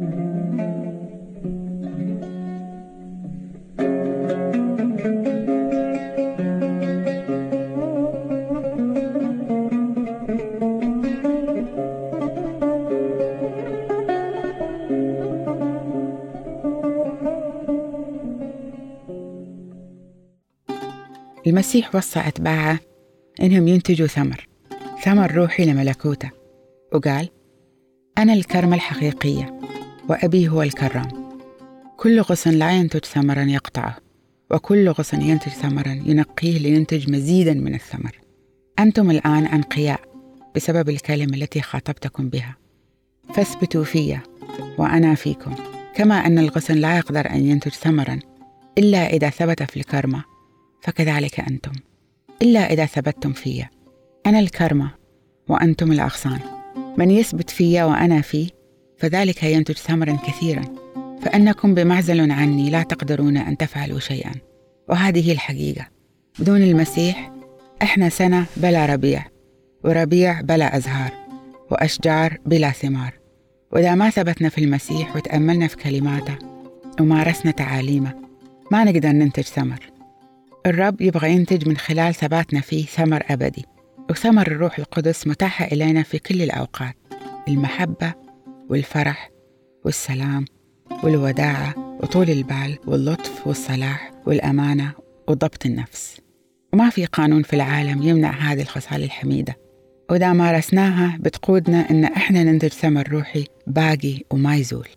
المسيح وصى أتباعه إنهم ينتجوا ثمر ثمر روحي لملكوته وقال أنا الكرمة الحقيقية. وأبي هو الكرام كل غصن لا ينتج ثمرا يقطعه وكل غصن ينتج ثمرا ينقيه لينتج مزيدا من الثمر. أنتم الآن أنقياء بسبب الكلمة التي خاطبتكم بها. فاثبتوا في وأنا فيكم. كما أن الغصن لا يقدر أن ينتج ثمرا إلا إذا ثبت في الكرمة فكذلك أنتم. إلا إذا ثبتتم في أنا الكرمة وأنتم الأغصان. من يثبت في وأنا فيه فذلك ينتج ثمرا كثيرا. فأنكم بمعزل عني لا تقدرون أن تفعلوا شيئا. وهذه الحقيقة. بدون المسيح إحنا سنة بلا ربيع. وربيع بلا أزهار. وأشجار بلا ثمار. وإذا ما ثبتنا في المسيح وتأملنا في كلماته ومارسنا تعاليمه ما نقدر ننتج ثمر. الرب يبغى ينتج من خلال ثباتنا فيه ثمر أبدي. وثمر الروح القدس متاحة إلينا في كل الأوقات. المحبة والفرح والسلام والوداعة وطول البال واللطف والصلاح والأمانة وضبط النفس. وما في قانون في العالم يمنع هذه الخصال الحميدة. وإذا مارسناها بتقودنا إن إحنا ننتج ثمر روحي باقي وما يزول.